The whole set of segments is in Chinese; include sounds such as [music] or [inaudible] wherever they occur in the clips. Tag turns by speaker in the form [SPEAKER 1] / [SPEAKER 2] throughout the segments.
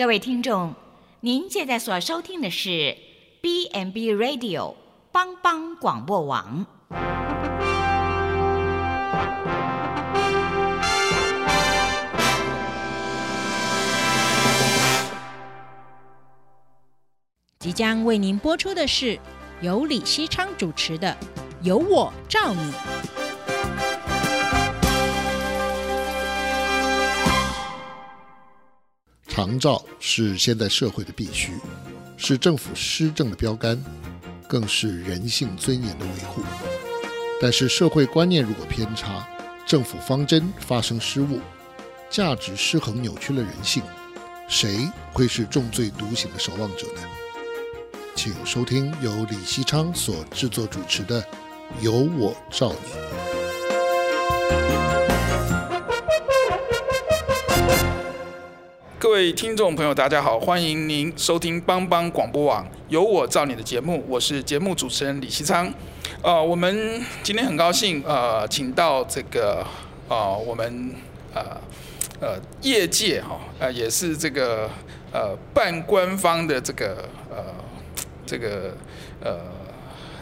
[SPEAKER 1] 各位听众，您现在所收听的是 B&B Radio 帮帮广播网。
[SPEAKER 2] 即将为您播出的是由李希昌主持的《由我照你》。
[SPEAKER 3] 长照是现代社会的必须，是政府施政的标杆，更是人性尊严的维护。但是社会观念如果偏差，政府方针发生失误，价值失衡扭曲了人性，谁会是重罪独行的守望者呢？请收听由李希昌所制作主持的《有我照你》。
[SPEAKER 4] 各位听众朋友，大家好，欢迎您收听帮帮广播网《有我照你》的节目，我是节目主持人李西昌。呃，我们今天很高兴，呃，请到这个，呃，我们呃呃业界哈，呃，也是这个呃半官方的这个呃这个呃。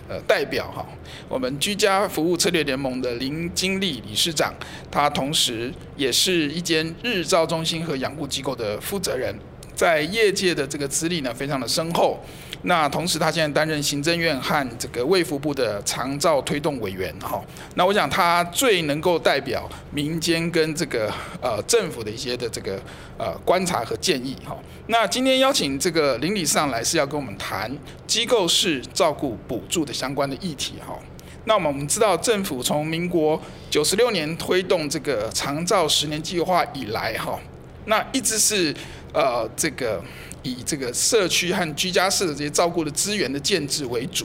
[SPEAKER 4] 呃，代表哈，我们居家服务策略联盟的林经理理事长，他同时也是一间日照中心和养护机构的负责人，在业界的这个资历呢，非常的深厚。那同时，他现在担任行政院和这个卫福部的长照推动委员哈。那我想他最能够代表民间跟这个呃政府的一些的这个呃观察和建议哈。那今天邀请这个林理事长来是要跟我们谈机构式照顾补助的相关的议题哈。那么我们知道政府从民国九十六年推动这个长照十年计划以来哈，那一直是呃这个。以这个社区和居家式的这些照顾的资源的建制为主，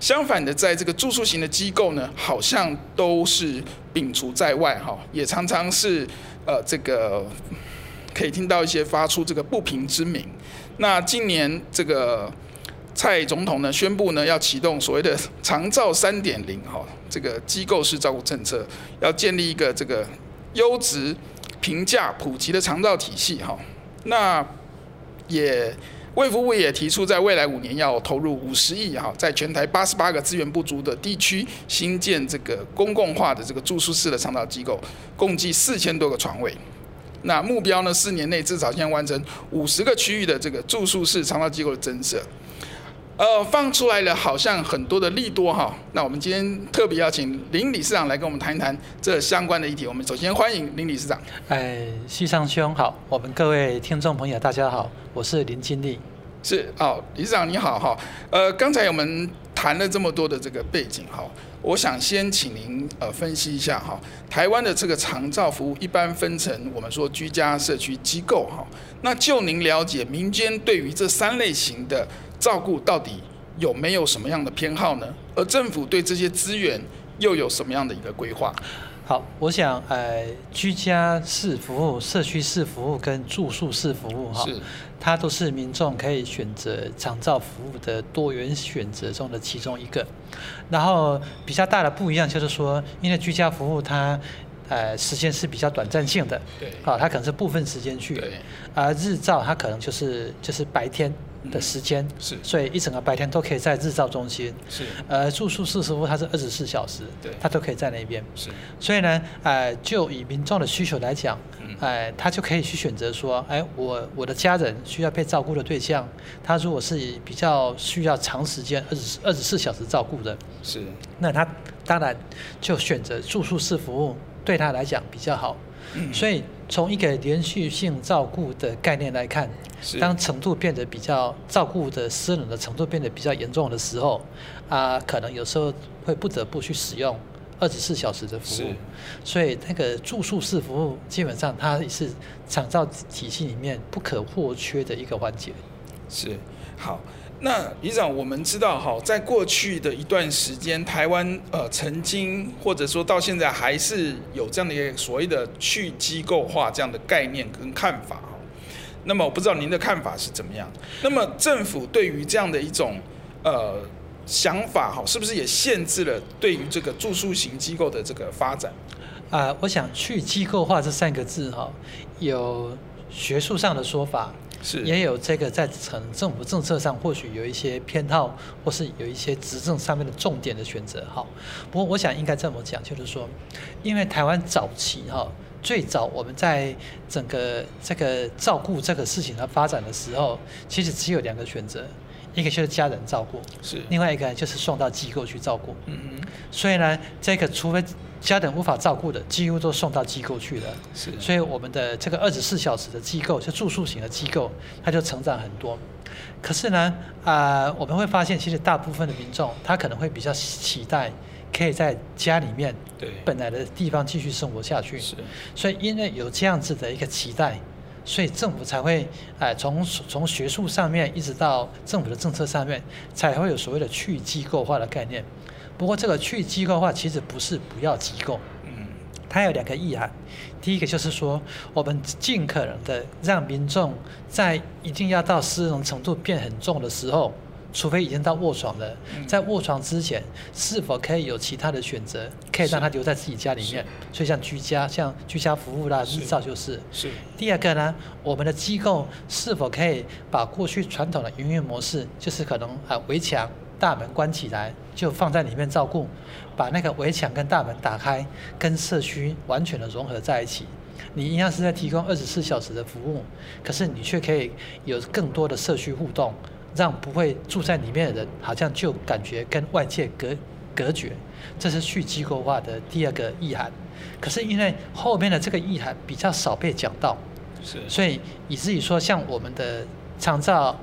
[SPEAKER 4] 相反的，在这个住宿型的机构呢，好像都是摒除在外哈，也常常是呃这个可以听到一些发出这个不平之鸣。那今年这个蔡总统呢宣布呢要启动所谓的长照三点零哈，这个机构式照顾政策，要建立一个这个优质、平价、普及的长照体系哈，那。也卫福部也提出，在未来五年要投入五十亿哈，在全台八十八个资源不足的地区新建这个公共化的这个住宿式的长照机构，共计四千多个床位。那目标呢，四年内至少先完成五十个区域的这个住宿式长照机构的增设。呃，放出来了，好像很多的利多哈。那我们今天特别邀请林理事长来跟我们谈一谈这相关的议题。我们首先欢迎林理事长。
[SPEAKER 5] 哎，希昌兄好，我们各位听众朋友大家好，我是林金丽。
[SPEAKER 4] 是哦，理事长你好哈。呃，刚才我们谈了这么多的这个背景哈，我想先请您呃分析一下哈，台湾的这个长照服务一般分成我们说居家、社区、机构哈。那就您了解，民间对于这三类型的照顾到底有没有什么样的偏好呢？而政府对这些资源又有什么样的一个规划？
[SPEAKER 5] 好，我想，呃，居家式服务、社区式服务跟住宿式服务，哈，它都是民众可以选择长照服务的多元选择中的其中一个。然后比较大的不一样就是说，因为居家服务它，呃，时间是比较短暂性的，对，啊，它可能是部分时间去，对，而日照它可能就是就是白天。的时间是，所以一整个白天都可以在日照中心。是，呃，住宿式服务它是二十四小时，对，它都可以在那边。是，所以呢，呃，就以民众的需求来讲，呃，他就可以去选择说，哎，我我的家人需要被照顾的对象，他如果是比较需要长时间二十二十四小时照顾的，是，那他当然就选择住宿式服务，对他来讲比较好，嗯，所以从一个连续性照顾的概念来看。当程度变得比较照顾的失能的程度变得比较严重的时候，啊，可能有时候会不得不去使用二十四小时的服务。所以那个住宿式服务基本上它是长照体系里面不可或缺的一个环节。
[SPEAKER 4] 是，好，那李长，我们知道哈，在过去的一段时间，台湾呃曾经或者说到现在还是有这样的一个所谓的去机构化这样的概念跟看法。那么我不知道您的看法是怎么样？那么政府对于这样的一种呃想法哈，是不是也限制了对于这个住宿型机构的这个发展？
[SPEAKER 5] 啊、我想去机构化这三个字哈，有学术上的说法，
[SPEAKER 4] 是
[SPEAKER 5] 也有这个在成政府政策上或许有一些偏好，或是有一些执政上面的重点的选择。哈，不过我想应该这么讲，就是说，因为台湾早期哈，最早我们在整个这个照顾这个事情的发展的时候，其实只有两个选择，一个就是家人照顾，
[SPEAKER 4] 是
[SPEAKER 5] 另外一个就是送到机构去照顾。
[SPEAKER 4] 嗯嗯，
[SPEAKER 5] 所以呢，这个除非家人无法照顾的，几乎都送到机构去了。
[SPEAKER 4] 是，
[SPEAKER 5] 所以我们的这个二十四小时的机构，就住宿型的机构，它就成长很多。可是呢，啊、呃，我们会发现，其实大部分的民众，他可能会比较期待，可以在家里面，
[SPEAKER 4] 对，
[SPEAKER 5] 本来的地方继续生活下去。
[SPEAKER 4] 是，
[SPEAKER 5] 所以因为有这样子的一个期待，所以政府才会，哎、从从学术上面一直到政府的政策上面，才会有所谓的去机构化的概念。不过，这个去机构化其实不是不要机构，
[SPEAKER 4] 嗯，
[SPEAKER 5] 它有两个意涵。第一个就是说，我们尽可能的让民众在一定要到失能程度变很重的时候，除非已经到卧床了，在卧床之前，是否可以有其他的选择，可以让他留在自己家里面？所以像居家、像居家服务啦、日照就是。
[SPEAKER 4] 是。
[SPEAKER 5] 第二个呢，我们的机构是否可以把过去传统的营运模式，就是可能啊围墙。大门关起来，就放在里面照顾，把那个围墙跟大门打开，跟社区完全的融合在一起。你一样是在提供二十四小时的服务，可是你却可以有更多的社区互动，让不会住在里面的人好像就感觉跟外界隔隔绝。这是去机构化的第二个意涵。可是因为后面的这个意涵比较少被讲到，
[SPEAKER 4] 是，
[SPEAKER 5] 所以以至于说像我们的长照。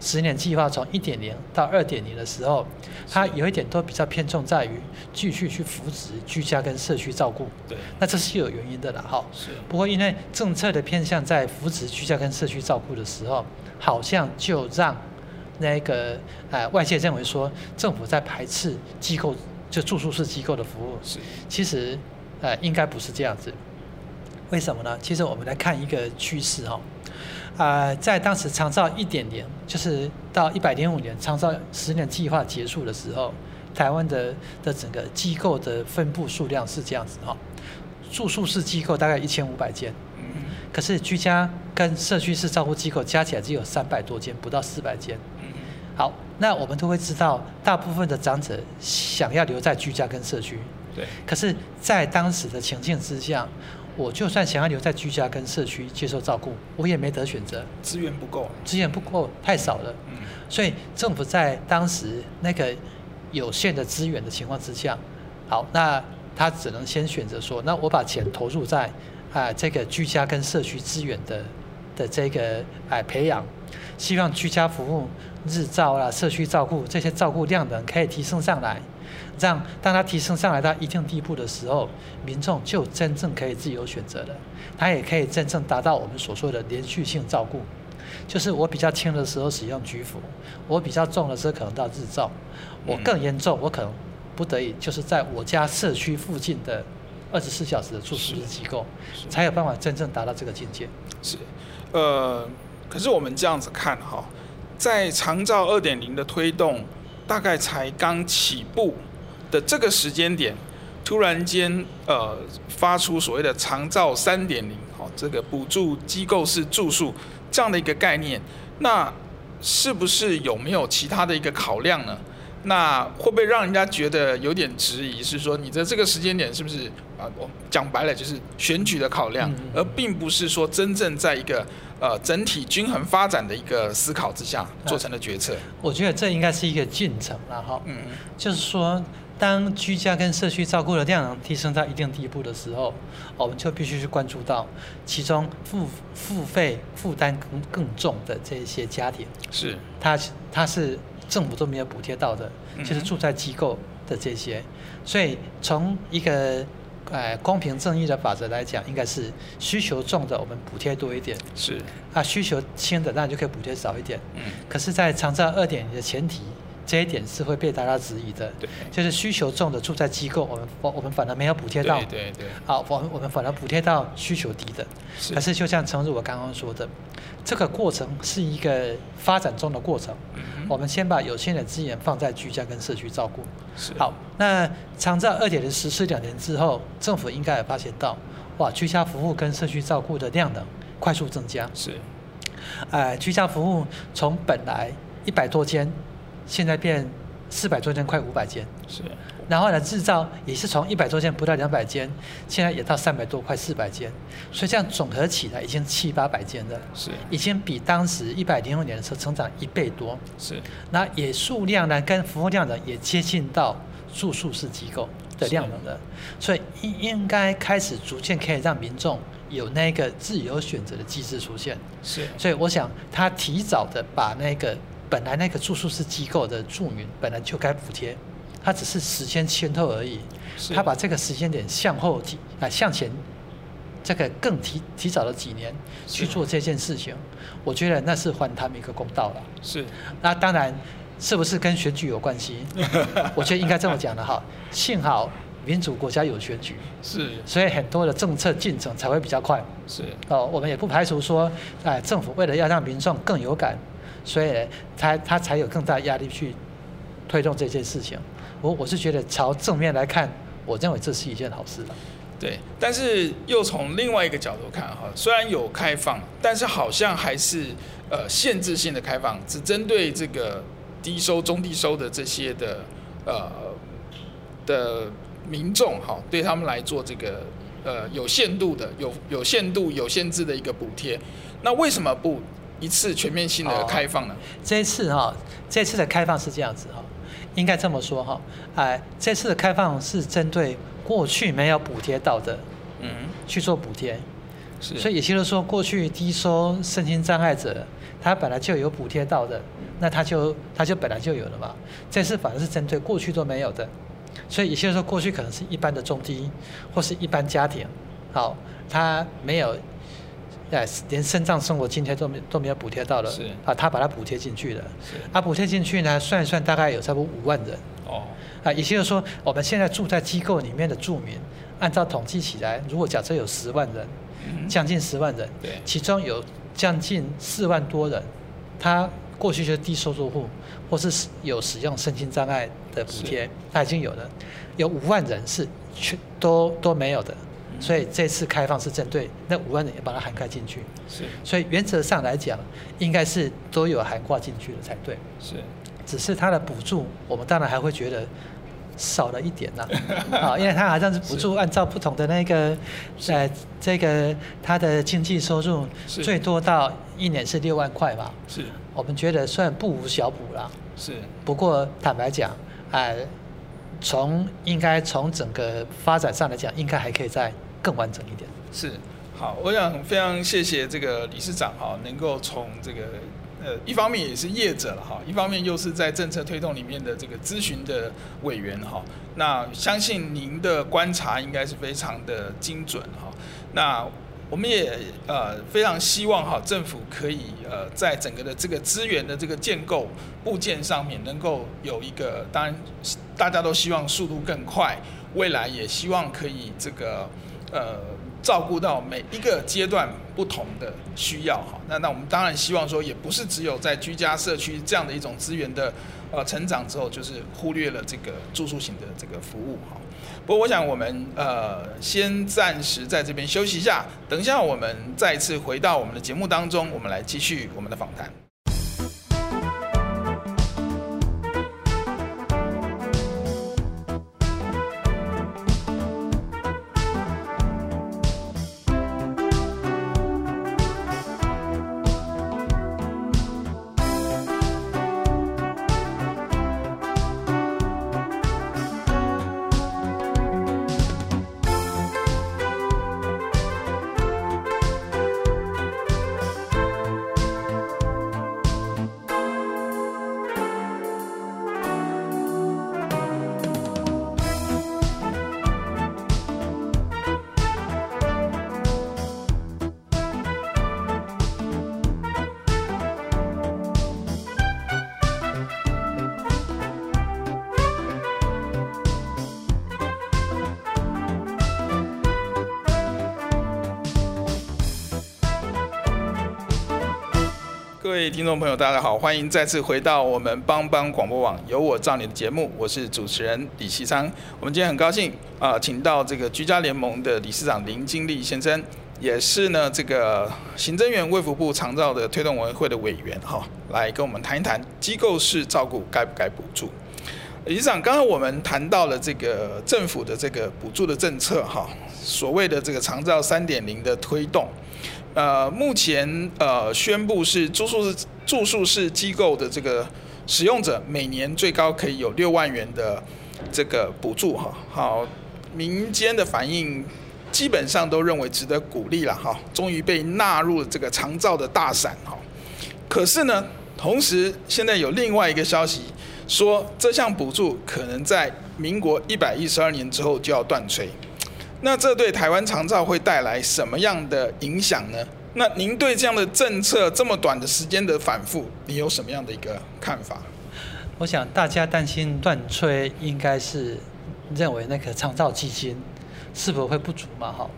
[SPEAKER 5] 十年计划从一点零到二点零的时候，它有一点都比较偏重在于继续去扶持居家跟社区照顾。
[SPEAKER 4] 对，
[SPEAKER 5] 那这是有原因的啦，哈。
[SPEAKER 4] 是。
[SPEAKER 5] 不过因为政策的偏向在扶持居家跟社区照顾的时候，好像就让那个呃外界认为说政府在排斥机构，就住宿式机构的服务。
[SPEAKER 4] 是。
[SPEAKER 5] 其实呃应该不是这样子。为什么呢？其实我们来看一个趋势哈。啊、呃，在当时长照一点零，就是到一百零五年长照十年计划结束的时候，台湾的的整个机构的分布数量是这样子哈，住宿式机构大概一千五百间，可是居家跟社区式照顾机构加起来只有三百多间，不到四百间。好，那我们都会知道，大部分的长者想要留在居家跟社区，
[SPEAKER 4] 对，
[SPEAKER 5] 可是，在当时的情境之下。我就算想要留在居家跟社区接受照顾，我也没得选择，
[SPEAKER 4] 资源不够，
[SPEAKER 5] 资源不够，太少了。
[SPEAKER 4] 嗯，
[SPEAKER 5] 所以政府在当时那个有限的资源的情况之下，好，那他只能先选择说，那我把钱投入在啊这个居家跟社区资源的的这个哎培养，希望居家服务、日照啦、社区照顾这些照顾量能可以提升上来。让当它提升上来到一定地步的时候，民众就真正可以自由选择了。它也可以真正达到我们所说的连续性照顾，就是我比较轻的时候使用居服，我比较重的时候可能到日照，我更严重，我可能不得已就是在我家社区附近的二十四小时的住宿机构，才有办法真正达到这个境界。
[SPEAKER 4] 是，呃，可是我们这样子看哈，在长照二点零的推动，大概才刚起步。的这个时间点，突然间呃发出所谓的长照三点零，哦，这个补助机构式住宿这样的一个概念，那是不是有没有其他的一个考量呢？那会不会让人家觉得有点质疑？是说你的这个时间点是不是啊？我讲白了就是选举的考量，而并不是说真正在一个呃整体均衡发展的一个思考之下做成的决策。
[SPEAKER 5] 我觉得这应该是一个进程了哈。
[SPEAKER 4] 嗯，
[SPEAKER 5] 就是说。当居家跟社区照顾的量能提升到一定地步的时候，我们就必须去关注到其中付付费负担更更重的这些家庭，
[SPEAKER 4] 是，
[SPEAKER 5] 他他是政府都没有补贴到的，就是住在机构的这些，所以从一个呃公平正义的法则来讲，应该是需求重的我们补贴多一点，
[SPEAKER 4] 是，
[SPEAKER 5] 啊需求轻的那就可以补贴少一点，
[SPEAKER 4] 嗯，
[SPEAKER 5] 可是，在长照二点零的前提。这一点是会被大家质疑的，
[SPEAKER 4] 对，
[SPEAKER 5] 就是需求重的住宅机构，我们我我们反而没有补贴到，
[SPEAKER 4] 对对对，
[SPEAKER 5] 好，我们我们反而补贴到需求低的，是，可是就像诚如我刚刚说的，这个过程是一个发展中的过程，嗯，我们先把有限的资源放在居家跟社区照顾，
[SPEAKER 4] 是，
[SPEAKER 5] 好，那长照二点零实施两年之后，政府应该也发现到，哇，居家服务跟社区照顾的量能快速增加。
[SPEAKER 4] 是，
[SPEAKER 5] 呃，居家服务从本来一百多间，现在变四百多间，快五百间。
[SPEAKER 4] 是。
[SPEAKER 5] 然后呢，制造也是从一百多间不到两百间，现在也到三百多，快四百间。所以这样总合起来已经七八百间了。
[SPEAKER 4] 是。已
[SPEAKER 5] 经比当时一百零五年的时候成长一倍多。
[SPEAKER 4] 是。
[SPEAKER 5] 那也数量呢，跟服务量呢，也接近到住宿式机构的量能了。所以应应该开始逐渐可以让民众有那个自由选择的机制出现。
[SPEAKER 4] 是。
[SPEAKER 5] 所以我想，他提早的把那个本来那个住宿是机构的住民本来就该补贴。他只是时间前后而已，他把这个时间点向后提啊向前，这个更提提早了几年去做这件事情，我觉得那是还他们一个公道了。
[SPEAKER 4] 是，
[SPEAKER 5] 那当然是不是跟选举有关系？[laughs] 我觉得应该这么讲的哈。幸好民主国家有选举，
[SPEAKER 4] 是，
[SPEAKER 5] 所以很多的政策进程才会比较快。
[SPEAKER 4] 是
[SPEAKER 5] 哦，我们也不排除说，哎，政府为了要让民众更有感，所以他他才有更大压力去推动这件事情。我我是觉得朝正面来看，我认为这是一件好事了。
[SPEAKER 4] 对，但是又从另外一个角度看哈，虽然有开放，但是好像还是呃限制性的开放，只针对这个低收、中低收的这些的呃的民众哈，对他们来做这个呃有限度的、有有限度、有限制的一个补贴。那为什么不一次全面性的开放了？
[SPEAKER 5] 哦、这一次哈，这次的开放是这样子哈。应该这么说哈，哎，这次的开放是针对过去没有补贴到的，嗯，去做补贴，是，所以也就是说，过去低收身心障碍者，他本来就有补贴到的，那他就他就本来就有了嘛。这次反而是针对过去都没有的，所以也就是说，过去可能是一般的中低或是一般家庭，好，他没有。哎，连肾脏生活津贴都没都没有补贴到了，是。啊，他把它补贴进去了，是。啊，补贴进去呢，算一算大概有差不多五万人，哦，啊，也就是说，我们现在住在机构里面的住民，按照统计起来，如果假设有十万人，嗯、将近十万人，对，其中有将近四万多人，他过去就是低收入户，或是有使用身心障碍的补贴，他已经有了，有五万人是全都都没有的。所以这次开放是针对那五万人也把它涵盖进去，是。所以原则上来讲，应该是都有涵盖进去的才对。是。只是它的补助，我们当然还会觉得少了一点呐。啊，因为它好像是补助按照不同的那个，呃，这个它的经济收入最多到一年是六万块吧。是。我们觉得算不无小补啦。是。不过坦白讲，哎，从应该从整个发展上来讲，应该还可以再。更完整一点
[SPEAKER 4] 是好，我想非常谢谢这个理事长哈，能够从这个呃一方面也是业者了哈，一方面又是在政策推动里面的这个咨询的委员哈，那相信您的观察应该是非常的精准哈。那我们也呃非常希望哈政府可以呃在整个的这个资源的这个建构部件上面能够有一个，当然大家都希望速度更快，未来也希望可以这个。呃，照顾到每一个阶段不同的需要哈，那那我们当然希望说，也不是只有在居家社区这样的一种资源的呃成长之后，就是忽略了这个住宿型的这个服务哈。不过我想我们呃先暂时在这边休息一下，等一下我们再次回到我们的节目当中，我们来继续我们的访谈。听众朋友，大家好，欢迎再次回到我们帮帮广播网由我造你的节目，我是主持人李希昌。我们今天很高兴啊，请到这个居家联盟的理事长林经立先生也是呢这个行政院卫福部长照的推动委员会的委员哈，来跟我们谈一谈机构式照顾该不该补助。理事长，刚刚我们谈到了这个政府的这个补助的政策哈，所谓的这个长照三点零的推动，呃，目前呃宣布是住宿式住宿式机构的这个使用者每年最高可以有六万元的这个补助哈，好，民间的反应基本上都认为值得鼓励了哈，终于被纳入这个长照的大伞哈，可是呢，同时现在有另外一个消息。说这项补助可能在民国一百一十二年之后就要断炊，那这对台湾长照会带来什么样的影响呢？那您对这样的政策这么短的时间的反复，你有什么样的一个看法？
[SPEAKER 5] 我想大家担心断吹，应该是认为那个长照基金是否会不足嘛？哈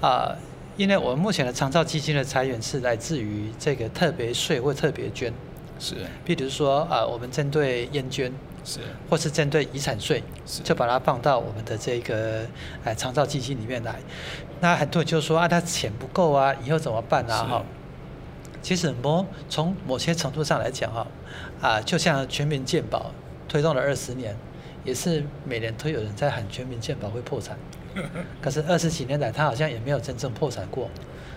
[SPEAKER 5] 啊，因为我们目前的长照基金的裁员是来自于这个特别税或特别捐。
[SPEAKER 4] 是，
[SPEAKER 5] 比如说啊，我们针对烟捐，
[SPEAKER 4] 是，
[SPEAKER 5] 或是针对遗产税，
[SPEAKER 4] 是，
[SPEAKER 5] 就把它放到我们的这个哎长照基金里面来。那很多人就说啊，他钱不够啊，以后怎么办啊？哈，其实某从某些程度上来讲哈，啊，就像全民健保推动了二十年，也是每年都有人在喊全民健保会破产，[laughs] 可是二十几年来，他好像也没有真正破产过。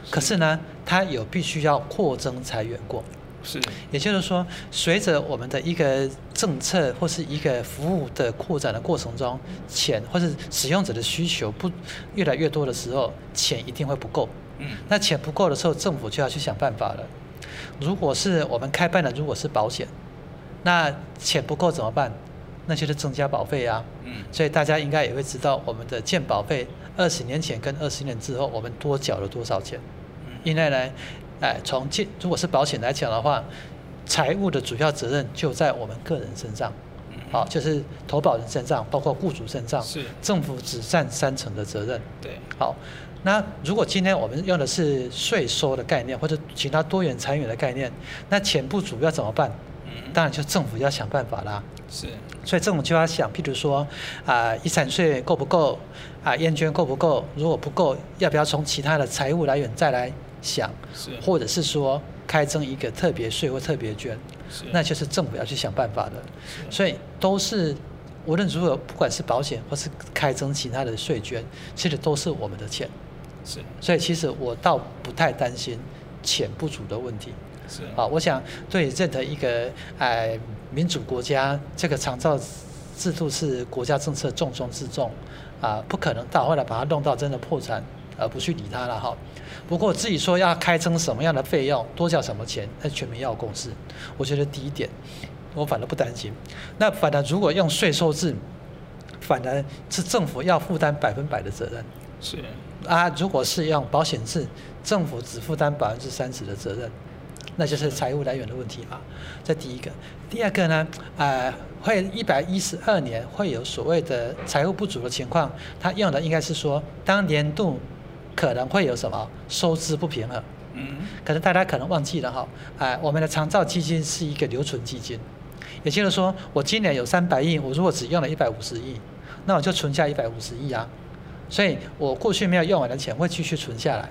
[SPEAKER 5] 可是呢，他有必须要扩增裁员过。
[SPEAKER 4] 是，
[SPEAKER 5] 也就是说，随着我们的一个政策或是一个服务的扩展的过程中，钱或是使用者的需求不越来越多的时候，钱一定会不够。嗯，那钱不够的时候，政府就要去想办法了。如果是我们开办的，如果是保险，那钱不够怎么办？那就是增加保费啊。嗯，所以大家应该也会知道，我们的健保费二十年前跟二十年之后，我们多缴了多少钱？嗯，因为呢。哎，从进如果是保险来讲的话，财务的主要责任就在我们个人身上，好，就是投保人身上，包括雇主身上，是政府只占三成的责任。
[SPEAKER 4] 对，
[SPEAKER 5] 好，那如果今天我们用的是税收的概念，或者其他多元参与的概念，那钱不足要怎么办？当然就政府要想办法啦。
[SPEAKER 4] 是，
[SPEAKER 5] 所以政府就要想，譬如说啊，遗产税够不够？啊，烟捐够不够？如果不够，要不要从其他的财务来源再来？想，或者是说开征一个特别税或特别捐，那就是政府要去想办法的。所以都是无论如何，不管是保险或是开征其他的税捐，其实都是我们的钱。
[SPEAKER 4] 是，
[SPEAKER 5] 所以其实我倒不太担心钱不足的问题。
[SPEAKER 4] 是
[SPEAKER 5] 啊，我想对任何一个哎民主国家，这个长照制度是国家政策重中之重啊，不可能到后来把它弄到真的破产。而不去理他了哈。不过自己说要开征什么样的费用，多缴什么钱，那全民要共识。我觉得第一点，我反而不担心。那反而如果用税收制，反而是政府要负担百分百的责任。
[SPEAKER 4] 是
[SPEAKER 5] 啊，如果是用保险制，政府只负担百分之三十的责任，那就是财务来源的问题嘛。这第一个。第二个呢，呃，会一百一十二年会有所谓的财务不足的情况，他用的应该是说当年度。可能会有什么收支不平衡？嗯，可能大家可能忘记了哈，哎，我们的长照基金是一个留存基金，也就是说，我今年有三百亿，我如果只用了一百五十亿，那我就存下一百五十亿啊，所以我过去没有用完的钱会继续存下来，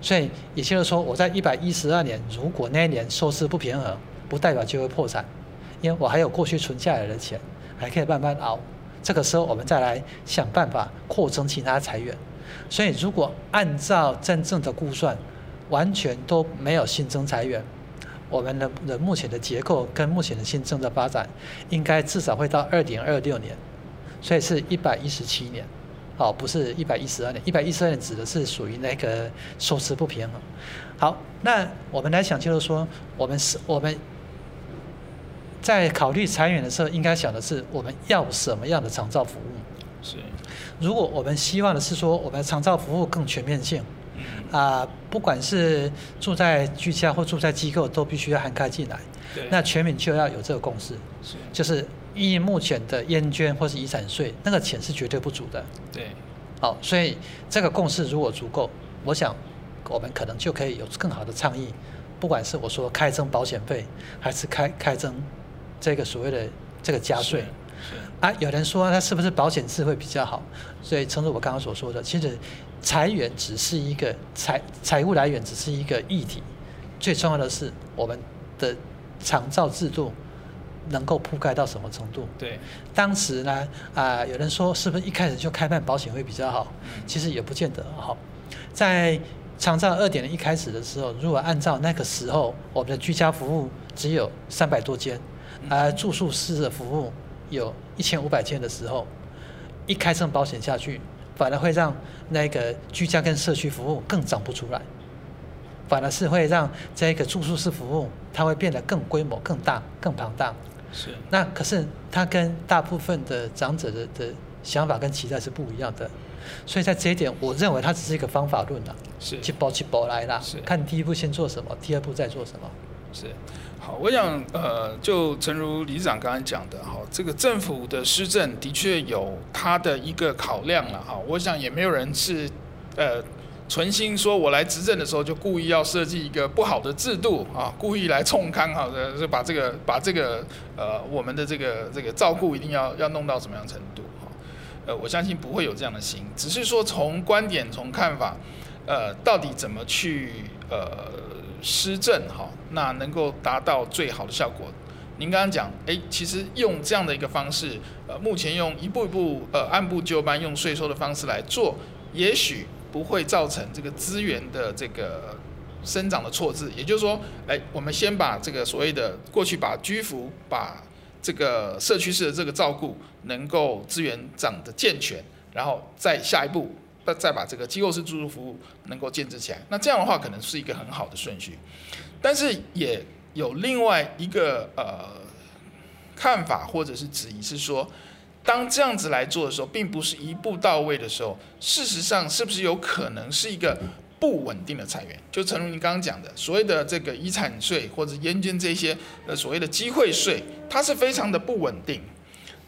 [SPEAKER 5] 所以也就是说，我在一百一十二年，如果那一年收支不平衡，不代表就会破产，因为我还有过去存下来的钱，还可以慢慢熬，这个时候我们再来想办法扩增其他财源。所以，如果按照真正的估算，完全都没有新增裁员，我们的的目前的结构跟目前的新政的发展，应该至少会到二零二六年，所以是一百一十七年，哦，不是一百一十二年，一百一十二年指的是属于那个收支不平衡。好，那我们来想就是说，我们是我们在考虑裁员的时候，应该想的是我们要什么样的长照服务？
[SPEAKER 4] 是。
[SPEAKER 5] 如果我们希望的是说，我们的长照服务更全面性，啊、呃，不管是住在居家或住在机构，都必须要涵盖进来。那全民就要有这个共识，是，就是依目前的烟捐或是遗产税，那个钱是绝对不足的。
[SPEAKER 4] 对，
[SPEAKER 5] 好，所以这个共识如果足够，我想我们可能就可以有更好的倡议，不管是我说开征保险费，还是开开征这个所谓的这个加税。啊，有人说他是不是保险制会比较好？所以，正如我刚刚所说的，其实裁员只是一个财财务来源，只是一个议题。最重要的是我们的长照制度能够覆盖到什么程度？
[SPEAKER 4] 对，
[SPEAKER 5] 当时呢，啊、呃，有人说是不是一开始就开办保险会比较好？其实也不见得哈。在长照二点零一开始的时候，如果按照那个时候我们的居家服务只有三百多间，而住宿式的服务有一千五百间的时候，一开上保险下去，反而会让那个居家跟社区服务更长不出来，反而是会让这个住宿式服务它会变得更规模更大、更庞大。
[SPEAKER 4] 是。那
[SPEAKER 5] 可是它跟大部分的长者的的想法跟期待是不一样的，所以在这一点，我认为它只是一个方法论了，
[SPEAKER 4] 是。
[SPEAKER 5] 去包去包来啦，
[SPEAKER 4] 是。看
[SPEAKER 5] 第一步先做什么，第二步再做什么。
[SPEAKER 4] 是。好，我想，呃，就诚如理事长刚才讲的，哈，这个政府的施政的确有他的一个考量了，哈，我想也没有人是，呃，存心说我来执政的时候就故意要设计一个不好的制度，啊，故意来冲康，哈，就把这个把这个，呃，我们的这个这个照顾一定要要弄到什么样程度，哈，呃，我相信不会有这样的心，只是说从观点从看法，呃，到底怎么去，呃。施政哈，那能够达到最好的效果。您刚刚讲，哎，其实用这样的一个方式，呃，目前用一步一步，呃，按部就班，用税收的方式来做，也许不会造成这个资源的这个生长的错置。也就是说，哎，我们先把这个所谓的过去把居服，把这个社区式的这个照顾，能够资源长得健全，然后再下一步。再把这个机构式住宿服务能够建置起来，那这样的话可能是一个很好的顺序，但是也有另外一个呃看法或者是质疑，是说当这样子来做的时候，并不是一步到位的时候，事实上是不是有可能是一个不稳定的财源？就诚如你刚刚讲的，所谓的这个遗产税或者烟捐这些呃所谓的机会税，它是非常的不稳定。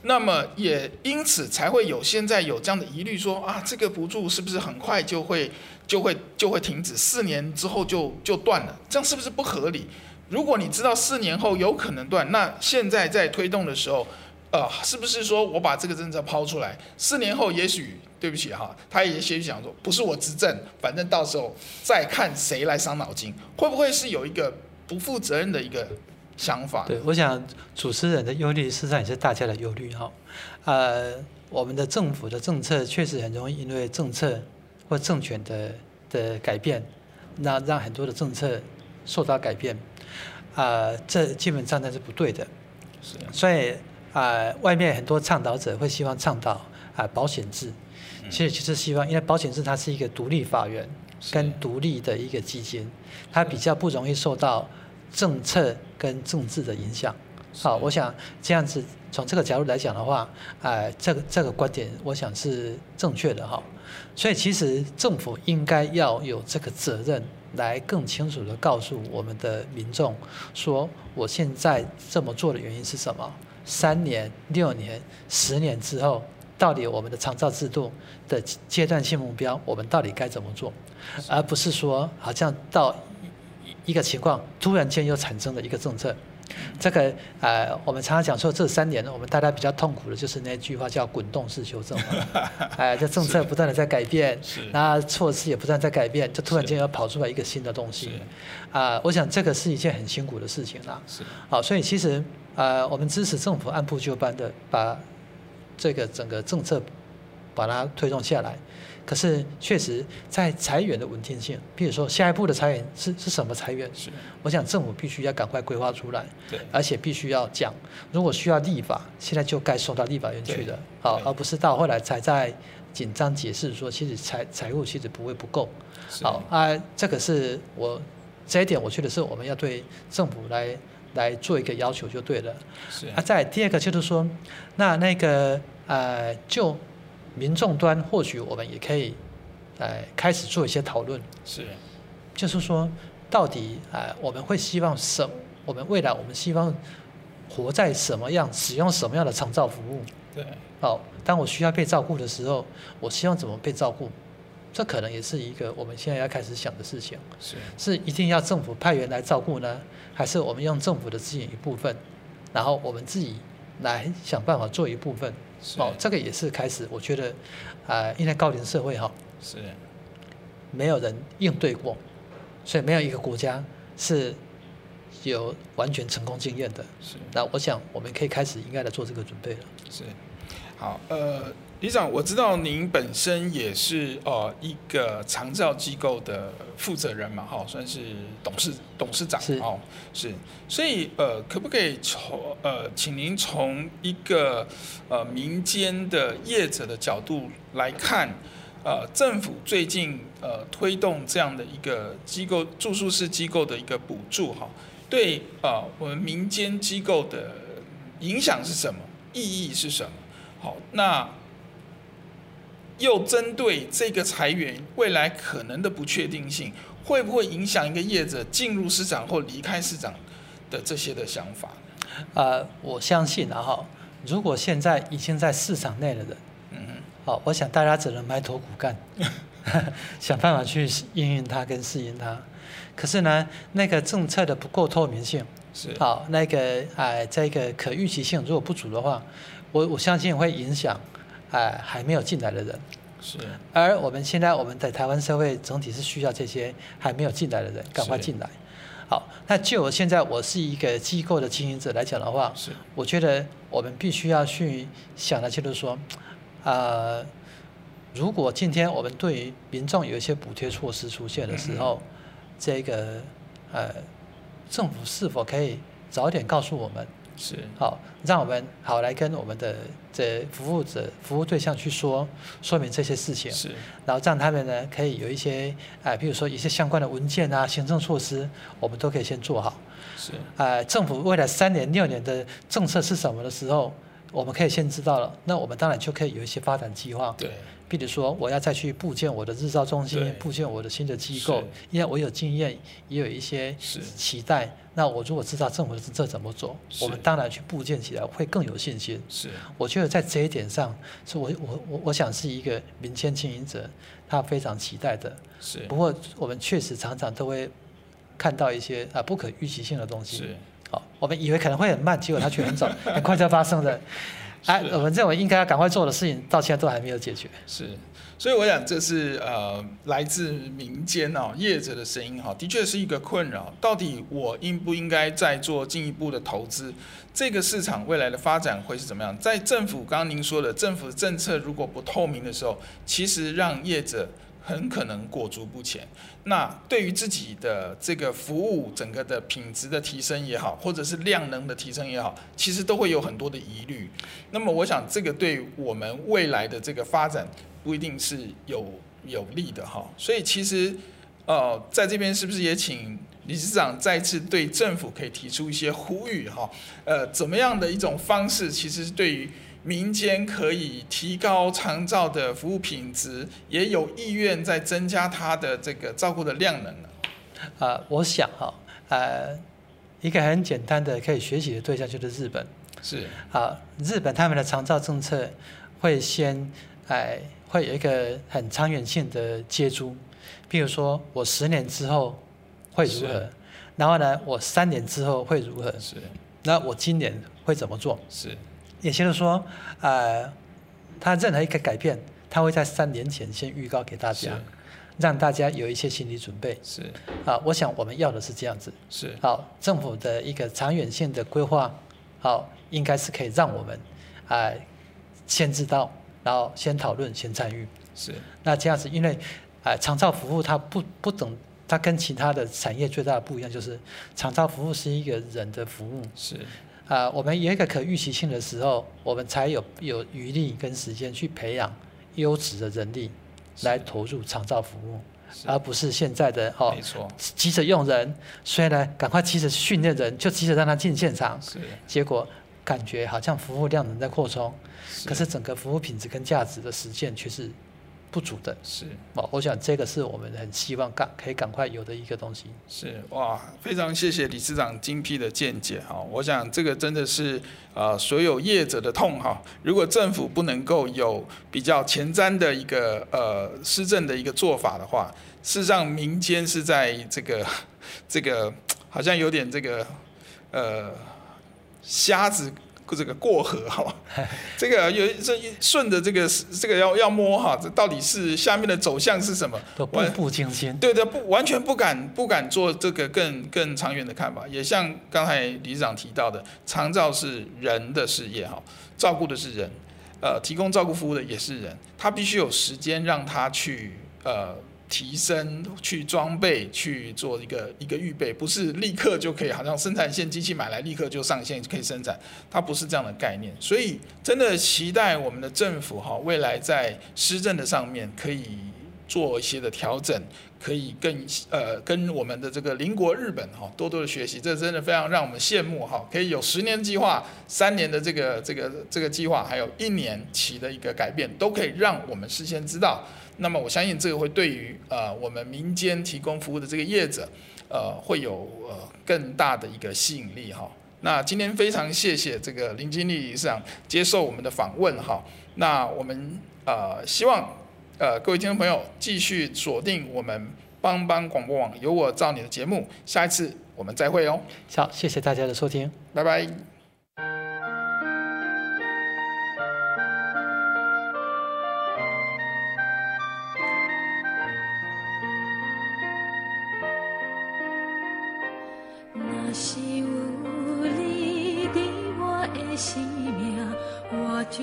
[SPEAKER 4] 那么也因此才会有现在有这样的疑虑，说啊，这个补助是不是很快就会就会就会停止？四年之后就就断了，这样是不是不合理？如果你知道四年后有可能断，那现在在推动的时候，呃，是不是说我把这个政策抛出来，四年后也许对不起哈，他也许想说，不是我执政，反正到时候再看谁来伤脑筋，会不会是有一个不负责任的一个？想法
[SPEAKER 5] 对，我想主持人的忧虑，实际上也是大家的忧虑哈。呃，我们的政府的政策确实很容易因为政策或政权的的改变，那让很多的政策受到改变。啊、呃，这基本上那是不对的。是。所以啊、呃，外面很多倡导者会希望倡导啊、呃、保险制，其实就是希望，因为保险制它是一个独立法源跟独立的一个基金，它比较不容易受到。政策跟政治的影响，好，我想这样子从这个角度来讲的话，哎，这个这个观点，我想是正确的哈。所以其实政府应该要有这个责任，来更清楚地告诉我们的民众，说我现在这么做的原因是什么？三年、六年、十年之后，到底我们的长照制度的阶段性目标，我们到底该怎么做？而不是说好像到。一个情况突然间又产生了一个政策，这个呃，我们常常讲说这三年我们大家比较痛苦的就是那句话叫滚动式修正，[laughs] 哎，这政策不断的在改变，那措施也不断在改变，就突然间又跑出来一个新的东西，啊、呃，我想这个是一件很辛苦的事情啦。是，好，所以其实呃，我们支持政府按部就班的把这个整个政策把它推动下来。可是，确实在裁员的稳定性，比如说下一步的裁员是是什么裁员？是，我想政府必须要赶快规划出来，对，而且必须要讲，如果需要立法，现在就该送到立法院去的，好，而不是到后来才在紧张解释说，其实财财务其实不会不够，好啊，这个是我这一点，我觉得是我们要对政府来来做一个要求就对了，是。啊，再第二个就是说，那那个呃就。民众端或许我们也可以，呃，开始做一些讨论。是，就是说，到底呃，我们会希望什？我们未来我们希望活在什么样？使用什么样的长照服务？对。好，当我需要被照顾的时候，我希望怎么被照顾？这可能也是一个我们现在要开始想的事情。是。是一定要政府派员来照顾呢，还是我们用政府的资源一部分，然后我们自己来想办法做一部分。哦，这个也是开始，我觉得，啊、呃，因为高龄社会哈，是，没有人应对过，所以没有一个国家是有完全成功经验的。是，那我想我们可以开始应该来做这个准备了。
[SPEAKER 4] 是，好，呃。理事长，我知道您本身也是呃一个长照机构的负责人嘛，哈，算是董事董事长哦，是，所以呃，可不可以从呃，请您从一个呃民间的业者的角度来看，呃，政府最近呃推动这样的一个机构住宿式机构的一个补助哈，对呃我们民间机构的影响是什么？意义是什么？好，那。又针对这个裁员未来可能的不确定性，会不会影响一个业者进入市场或离开市场的这些的想法？
[SPEAKER 5] 呃，我相信啊哈，如果现在已经在市场内的人，嗯嗯，好，我想大家只能埋头苦干，[laughs] 想办法去应用它跟适应它。可是呢，那个政策的不够透明性，是好，那个哎、呃，这个可预期性如果不足的话，我我相信会影响。哎，还没有进来的人，是。而我们现在我们在台湾社会整体是需要这些还没有进来的人赶快进来。好，那就我现在我是一个机构的经营者来讲的话，是。我觉得我们必须要去想的就是说，呃，如果今天我们对于民众有一些补贴措施出现的时候，嗯、这个呃，政府是否可以早点告诉我们？是。好，让我们好来跟我们的这服务者、服务对象去说说明这些事情，是，然后让他们呢可以有一些啊，比如说一些相关的文件啊、行政措施，我们都可以先做好。是，啊，政府未来三年、六年的政策是什么的时候，我们可以先知道了，那我们当然就可以有一些发展计划。对。比如说，我要再去布建我的日照中心，布建我的新的机构，因为我有经验，也有一些期待。那我如果知道政府的政策怎么做，我们当然去布建起来会更有信心。是，我觉得在这一点上，是我我我我想是一个民间经营者，他非常期待的。是。不过我们确实常常都会看到一些啊不可预期性的东西。是。好，我们以为可能会很慢，结果它却很早，[laughs] 很快就发生的。哎，我们认为应该要赶快做的事情，到现在都还没有解决。
[SPEAKER 4] 是，所以我想这是呃来自民间哦业者的声音哈，的确是一个困扰。到底我应不应该再做进一步的投资？这个市场未来的发展会是怎么样？在政府刚刚您说的政府的政策如果不透明的时候，其实让业者。很可能裹足不前。那对于自己的这个服务，整个的品质的提升也好，或者是量能的提升也好，其实都会有很多的疑虑。那么，我想这个对我们未来的这个发展不一定是有有利的哈。所以，其实呃，在这边是不是也请理事长再次对政府可以提出一些呼吁哈？呃，怎么样的一种方式，其实对于。民间可以提高长照的服务品质，也有意愿在增加它的这个照顾的量能呢。
[SPEAKER 5] 啊、呃，我想哈，呃，一个很简单的可以学习的对象就是日本。是。啊，日本他们的长照政策会先，哎、呃，会有一个很长远性的接触，譬如说我十年之后会如何，然后呢，我三年之后会如何？是。那我今年会怎么做？是。也就是说，呃，他任何一个改变，他会在三年前先预告给大家，让大家有一些心理准备。是啊，我想我们要的是这样子。是好，政府的一个长远性的规划，好，应该是可以让我们啊、呃、先知道，然后先讨论，先参与。是那这样子，因为啊、呃，长照服务它不不等，它跟其他的产业最大的不一样就是，长照服务是一个人的服务。是。啊、呃，我们有一个可预期性的时候，我们才有有余力跟时间去培养优质的人力来投入长照服务，而不是现在的哦，没错，急着用人，所以呢，赶快急着训练人，就急着让他进现场，是，结果感觉好像服务量能在扩充，可是整个服务品质跟价值的实践却是。不足的是哦，我想这个是我们很希望赶可以赶快有的一个东西。
[SPEAKER 4] 是哇，非常谢谢理事长精辟的见解哈。我想这个真的是呃所有业者的痛哈。如果政府不能够有比较前瞻的一个呃施政的一个做法的话，事实上民间是在这个 [laughs] 这个好像有点这个呃瞎子这个过河哈，这个有这顺着这个这个要要摸哈，这到底是下面的走向是什么？
[SPEAKER 5] 都步步惊心。
[SPEAKER 4] 对的，不完全不敢不敢做这个更更长远的看法。也像刚才理事长提到的，长照是人的事业哈，照顾的是人，呃，提供照顾服务的也是人，他必须有时间让他去呃。提升去装备去做一个一个预备，不是立刻就可以，好像生产线机器买来立刻就上线可以生产，它不是这样的概念。所以真的期待我们的政府哈，未来在施政的上面可以做一些的调整，可以更呃跟我们的这个邻国日本哈多多的学习，这真的非常让我们羡慕哈。可以有十年计划、三年的这个这个这个计划，还有一年期的一个改变，都可以让我们事先知道。那么我相信这个会对于呃我们民间提供服务的这个业者，呃会有呃更大的一个吸引力哈。那今天非常谢谢这个林经理理事长接受我们的访问哈。那我们呃希望呃各位听众朋友继续锁定我们帮帮广播网有我照你的节目，下一次我们再会哦。
[SPEAKER 5] 好，谢谢大家的收听，
[SPEAKER 4] 拜拜。
[SPEAKER 6] 若是有你伫我的生命，我就。